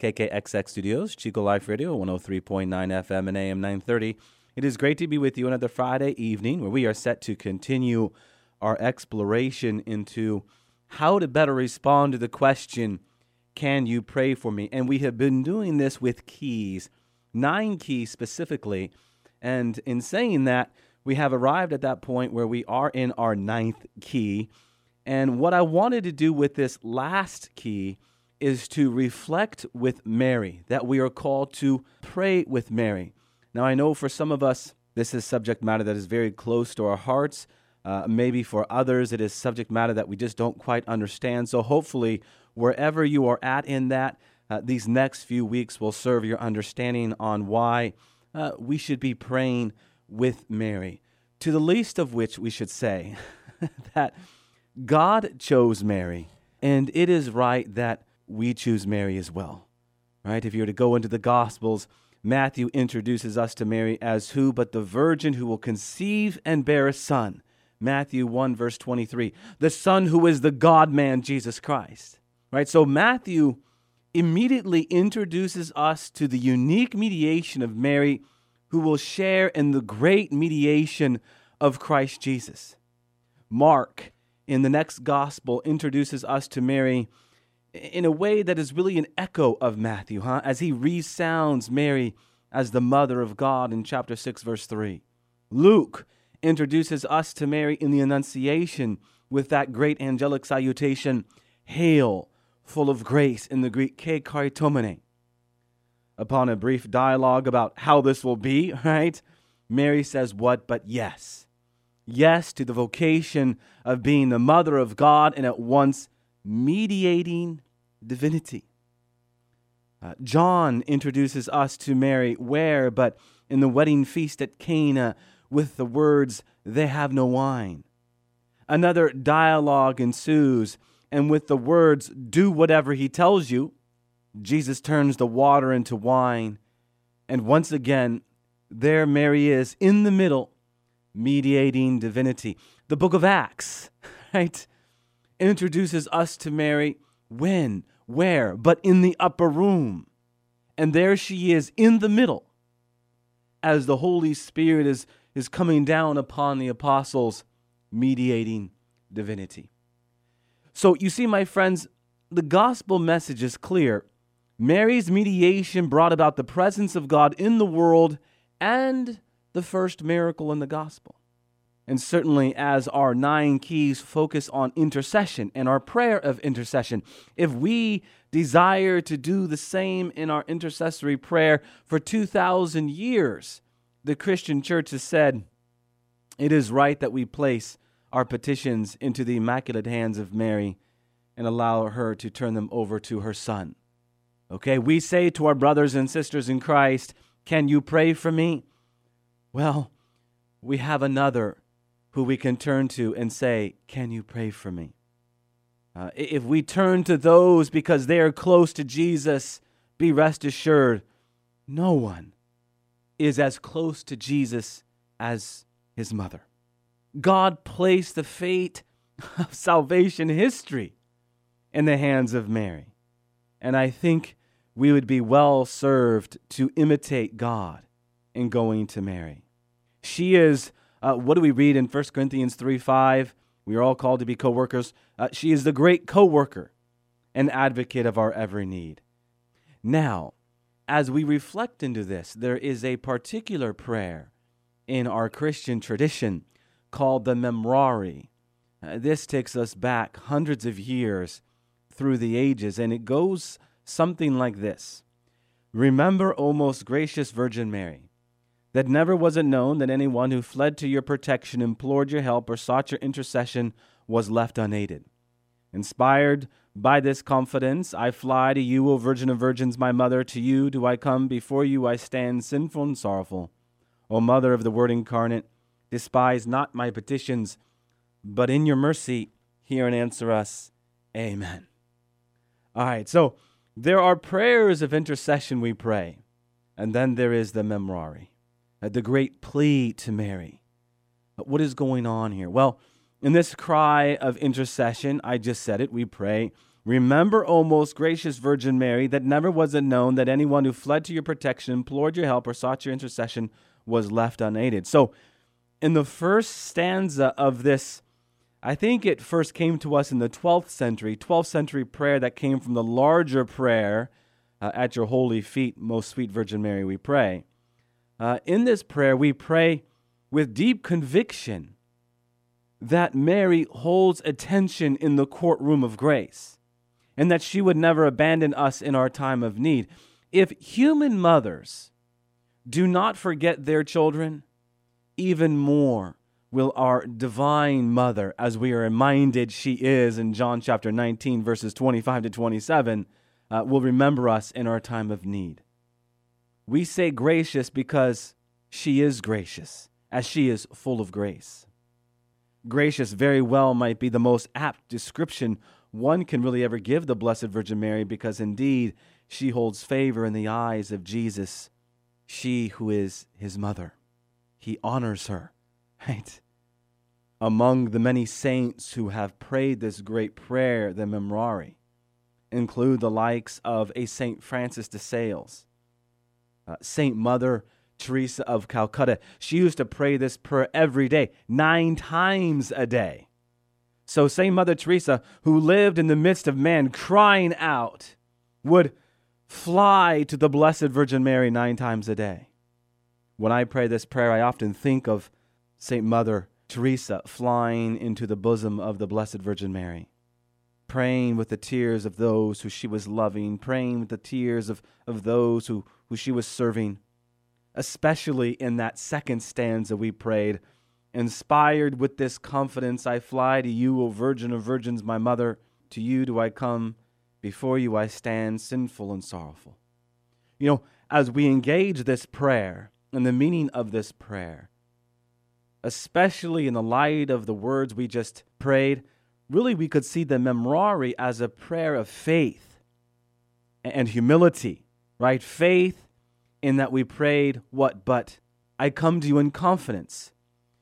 KKXX Studios, Chico Life Radio, 103.9 FM and AM 930. It is great to be with you another Friday evening where we are set to continue our exploration into how to better respond to the question, Can you pray for me? And we have been doing this with keys, nine keys specifically. And in saying that, we have arrived at that point where we are in our ninth key. And what I wanted to do with this last key is to reflect with Mary, that we are called to pray with Mary. Now, I know for some of us, this is subject matter that is very close to our hearts. Uh, maybe for others, it is subject matter that we just don't quite understand. So, hopefully, wherever you are at in that, uh, these next few weeks will serve your understanding on why uh, we should be praying with Mary. To the least of which we should say that God chose Mary, and it is right that we choose Mary as well. Right? If you were to go into the Gospels, Matthew introduces us to Mary as who but the virgin who will conceive and bear a son. Matthew 1, verse 23. The Son who is the God man, Jesus Christ. Right? So Matthew immediately introduces us to the unique mediation of Mary who will share in the great mediation of Christ Jesus. Mark, in the next gospel, introduces us to Mary in a way that is really an echo of Matthew, huh? As he resounds Mary as the mother of God in chapter 6, verse 3. Luke introduces us to Mary in the Annunciation with that great angelic salutation, Hail, full of grace, in the Greek, Kecharitomene. Upon a brief dialogue about how this will be, right? Mary says, What but yes? Yes to the vocation of being the mother of God and at once mediating divinity. Uh, John introduces us to Mary where but in the wedding feast at Cana with the words, They have no wine. Another dialogue ensues, and with the words, Do whatever he tells you, Jesus turns the water into wine. And once again, there Mary is in the middle, mediating divinity. The book of Acts, right? Introduces us to Mary when, where, but in the upper room. And there she is in the middle as the Holy Spirit is, is coming down upon the apostles, mediating divinity. So, you see, my friends, the gospel message is clear. Mary's mediation brought about the presence of God in the world and the first miracle in the gospel. And certainly, as our nine keys focus on intercession and our prayer of intercession, if we desire to do the same in our intercessory prayer for 2,000 years, the Christian church has said it is right that we place our petitions into the immaculate hands of Mary and allow her to turn them over to her Son. Okay, we say to our brothers and sisters in Christ, Can you pray for me? Well, we have another who we can turn to and say, Can you pray for me? Uh, if we turn to those because they are close to Jesus, be rest assured, no one is as close to Jesus as his mother. God placed the fate of salvation history in the hands of Mary. And I think we would be well served to imitate God in going to Mary. She is uh, what do we read in 1 Corinthians 3 5? We are all called to be co workers. Uh, she is the great co worker and advocate of our every need. Now, as we reflect into this, there is a particular prayer in our Christian tradition called the Memorare. Uh, this takes us back hundreds of years through the ages, and it goes something like this Remember, O most gracious Virgin Mary that never was it known that anyone who fled to your protection, implored your help, or sought your intercession was left unaided. Inspired by this confidence, I fly to you, O Virgin of Virgins, my mother. To you do I come, before you I stand, sinful and sorrowful. O Mother of the Word incarnate, despise not my petitions, but in your mercy hear and answer us. Amen. All right, so there are prayers of intercession we pray, and then there is the memorare, the great plea to Mary. What is going on here? Well, in this cry of intercession, I just said it, we pray, Remember, O most gracious Virgin Mary, that never was it known that anyone who fled to your protection, implored your help, or sought your intercession was left unaided. So, in the first stanza of this, I think it first came to us in the 12th century, 12th century prayer that came from the larger prayer, uh, At your holy feet, most sweet Virgin Mary, we pray. Uh, in this prayer, we pray with deep conviction that Mary holds attention in the courtroom of grace and that she would never abandon us in our time of need. If human mothers do not forget their children, even more will our divine mother, as we are reminded she is in John chapter 19, verses 25 to 27, uh, will remember us in our time of need. We say gracious because she is gracious, as she is full of grace gracious very well might be the most apt description one can really ever give the Blessed Virgin Mary because indeed she holds favor in the eyes of Jesus, she who is his mother. He honors her, right? Among the many saints who have prayed this great prayer, the Memorare, include the likes of a Saint Francis de Sales, uh, Saint Mother Teresa of Calcutta. She used to pray this prayer every day, nine times a day. So, St. Mother Teresa, who lived in the midst of man crying out, would fly to the Blessed Virgin Mary nine times a day. When I pray this prayer, I often think of St. Mother Teresa flying into the bosom of the Blessed Virgin Mary, praying with the tears of those who she was loving, praying with the tears of, of those who, who she was serving especially in that second stanza we prayed. Inspired with this confidence, I fly to you, O Virgin of Virgins, my mother. To you do I come. Before you I stand, sinful and sorrowful. You know, as we engage this prayer and the meaning of this prayer, especially in the light of the words we just prayed, really we could see the memorare as a prayer of faith and humility, right? Faith in that we prayed, what? But I come to you in confidence.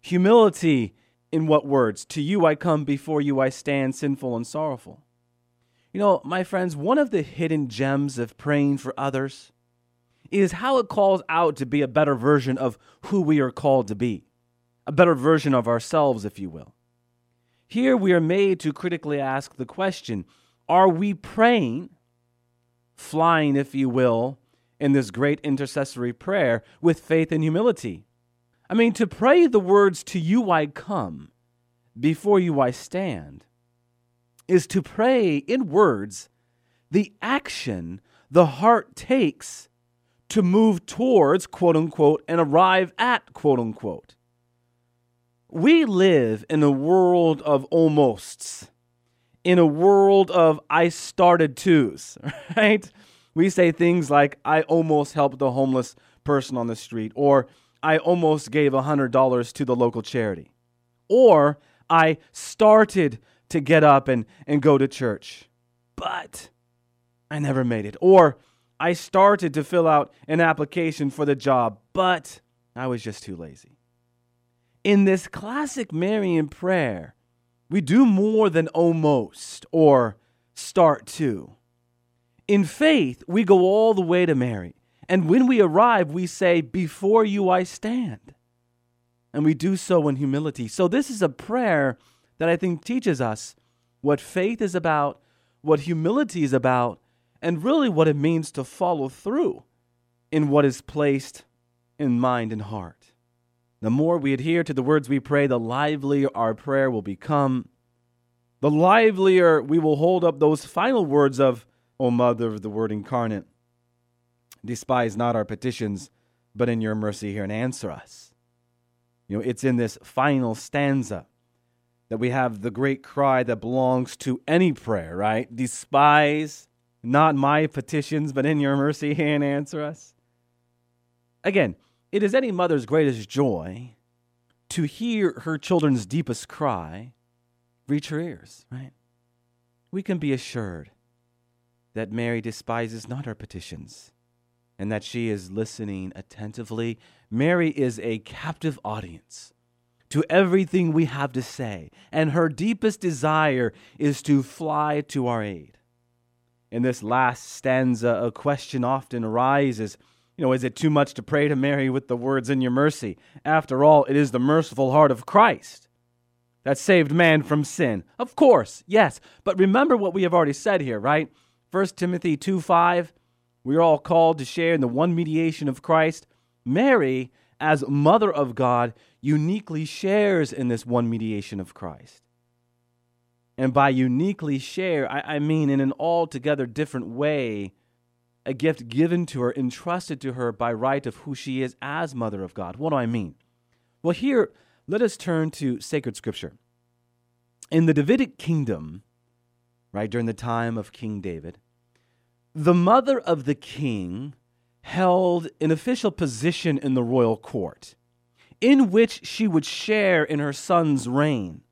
Humility in what words? To you I come, before you I stand, sinful and sorrowful. You know, my friends, one of the hidden gems of praying for others is how it calls out to be a better version of who we are called to be, a better version of ourselves, if you will. Here we are made to critically ask the question Are we praying, flying, if you will, in this great intercessory prayer with faith and humility. I mean, to pray the words, To you I come, before you I stand, is to pray in words the action the heart takes to move towards, quote unquote, and arrive at, quote unquote. We live in a world of almosts, in a world of I started twos, right? we say things like, I almost helped the homeless person on the street, or I almost gave $100 to the local charity, or I started to get up and, and go to church, but I never made it, or I started to fill out an application for the job, but I was just too lazy. In this classic Marian prayer, we do more than almost or start to. In faith, we go all the way to Mary. And when we arrive, we say, Before you I stand. And we do so in humility. So, this is a prayer that I think teaches us what faith is about, what humility is about, and really what it means to follow through in what is placed in mind and heart. The more we adhere to the words we pray, the livelier our prayer will become. The livelier we will hold up those final words of O Mother of the Word incarnate, despise not our petitions, but in your mercy hear and answer us. You know, it's in this final stanza that we have the great cry that belongs to any prayer, right? Despise not my petitions, but in your mercy, hear and answer us. Again, it is any mother's greatest joy to hear her children's deepest cry reach her ears, right? We can be assured that Mary despises not our petitions and that she is listening attentively. Mary is a captive audience to everything we have to say, and her deepest desire is to fly to our aid. In this last stanza, a question often arises you know, is it too much to pray to Mary with the words in your mercy? After all, it is the merciful heart of Christ that saved man from sin. Of course, yes. But remember what we have already said here, right? 1 Timothy 2 5. We are all called to share in the one mediation of Christ. Mary, as mother of God, uniquely shares in this one mediation of Christ. And by uniquely share, I, I mean in an altogether different way a gift given to her, entrusted to her by right of who she is as Mother of God. What do I mean? Well, here, let us turn to sacred scripture. In the Davidic kingdom, right, during the time of King David, the mother of the king held an official position in the royal court in which she would share in her son's reign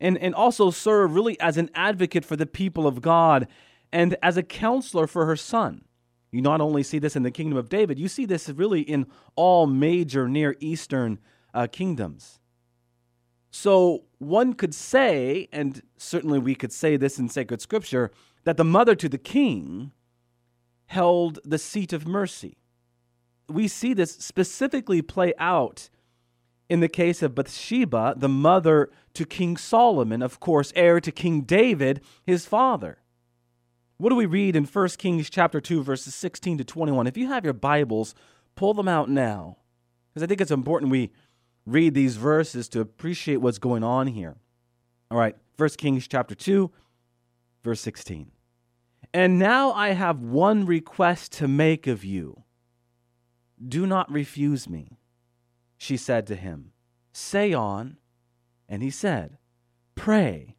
and, and also serve really as an advocate for the people of God and as a counselor for her son. You not only see this in the kingdom of David, you see this really in all major Near Eastern uh, kingdoms. So one could say, and certainly we could say this in sacred scripture, that the mother to the king held the seat of mercy. We see this specifically play out in the case of Bathsheba, the mother to King Solomon, of course, heir to King David, his father. What do we read in 1 Kings chapter 2 verses 16 to 21? If you have your Bibles, pull them out now because I think it's important we read these verses to appreciate what's going on here. All right, 1 Kings chapter 2 verse 16. And now I have one request to make of you. Do not refuse me. She said to him, Say on. And he said, Pray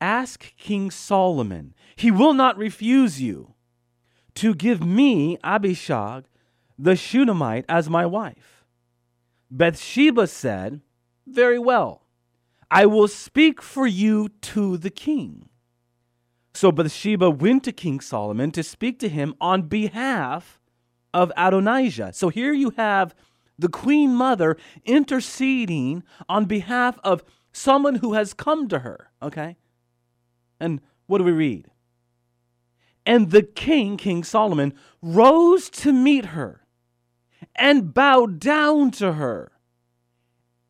Ask King Solomon, he will not refuse you, to give me Abishag the Shunammite as my wife. Bathsheba said, Very well, I will speak for you to the king. So Bathsheba went to King Solomon to speak to him on behalf of Adonijah. So here you have the queen mother interceding on behalf of someone who has come to her, okay? And what do we read? And the king, King Solomon, rose to meet her and bowed down to her.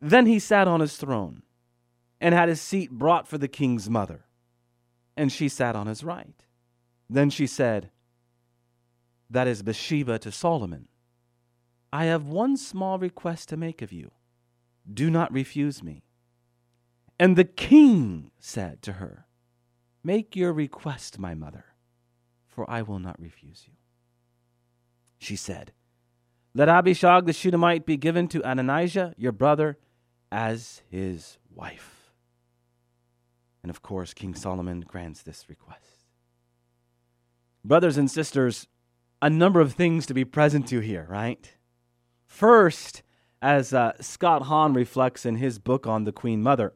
Then he sat on his throne and had his seat brought for the king's mother. And she sat on his right. Then she said, That is Bathsheba to Solomon. I have one small request to make of you. Do not refuse me. And the king said to her, Make your request, my mother, for I will not refuse you. She said, Let Abishag the Shunammite be given to Adonijah, your brother, as his wife. And of course, King Solomon grants this request. Brothers and sisters, a number of things to be present to here, right? First, as uh, Scott Hahn reflects in his book on the Queen Mother,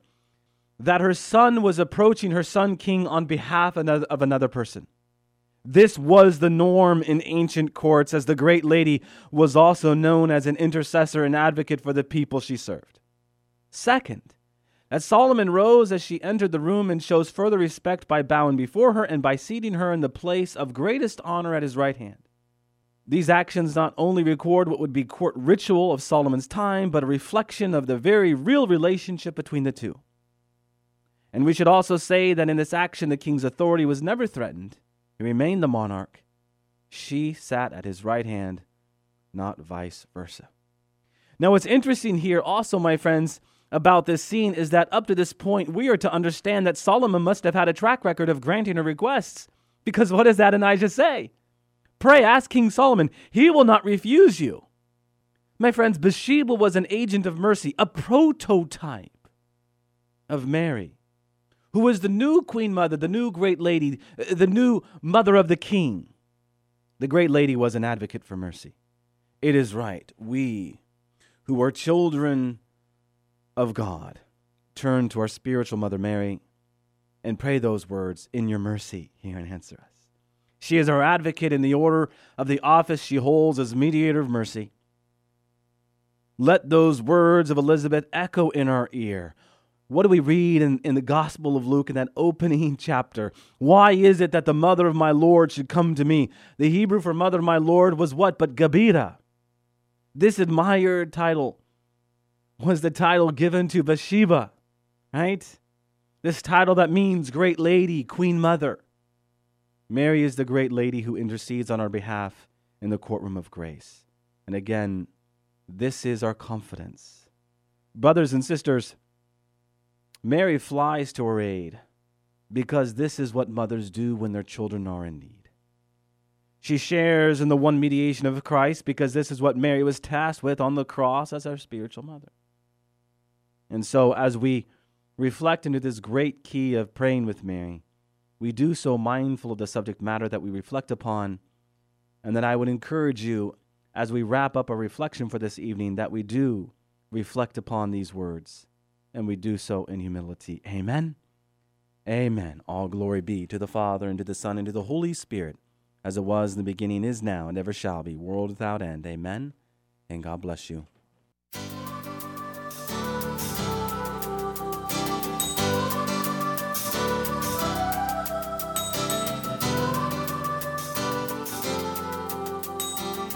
that her son was approaching her son king on behalf of another person. This was the norm in ancient courts, as the great lady was also known as an intercessor and advocate for the people she served. Second, that Solomon rose as she entered the room and shows further respect by bowing before her and by seating her in the place of greatest honor at his right hand. These actions not only record what would be court ritual of Solomon's time, but a reflection of the very real relationship between the two. And we should also say that in this action, the king's authority was never threatened. He remained the monarch. She sat at his right hand, not vice versa. Now, what's interesting here, also, my friends, about this scene is that up to this point, we are to understand that Solomon must have had a track record of granting her requests. Because what does Adonijah say? Pray, ask King Solomon, he will not refuse you. My friends, Bathsheba was an agent of mercy, a prototype of Mary, who was the new Queen Mother, the new great lady, uh, the new Mother of the King. The great lady was an advocate for mercy. It is right, we who are children of God, turn to our spiritual Mother Mary and pray those words, In your mercy, hear and answer us. She is our advocate in the order of the office she holds as mediator of mercy. Let those words of Elizabeth echo in our ear. What do we read in, in the Gospel of Luke in that opening chapter? Why is it that the mother of my Lord should come to me? The Hebrew for mother of my Lord was what but Gebirah? This admired title was the title given to Bathsheba, right? This title that means great lady, queen mother. Mary is the great lady who intercedes on our behalf in the courtroom of grace. And again, this is our confidence. Brothers and sisters, Mary flies to her aid because this is what mothers do when their children are in need. She shares in the one mediation of Christ because this is what Mary was tasked with on the cross as our spiritual mother. And so, as we reflect into this great key of praying with Mary, we do so mindful of the subject matter that we reflect upon. And that I would encourage you, as we wrap up our reflection for this evening, that we do reflect upon these words and we do so in humility. Amen. Amen. All glory be to the Father, and to the Son, and to the Holy Spirit, as it was in the beginning, is now, and ever shall be, world without end. Amen. And God bless you.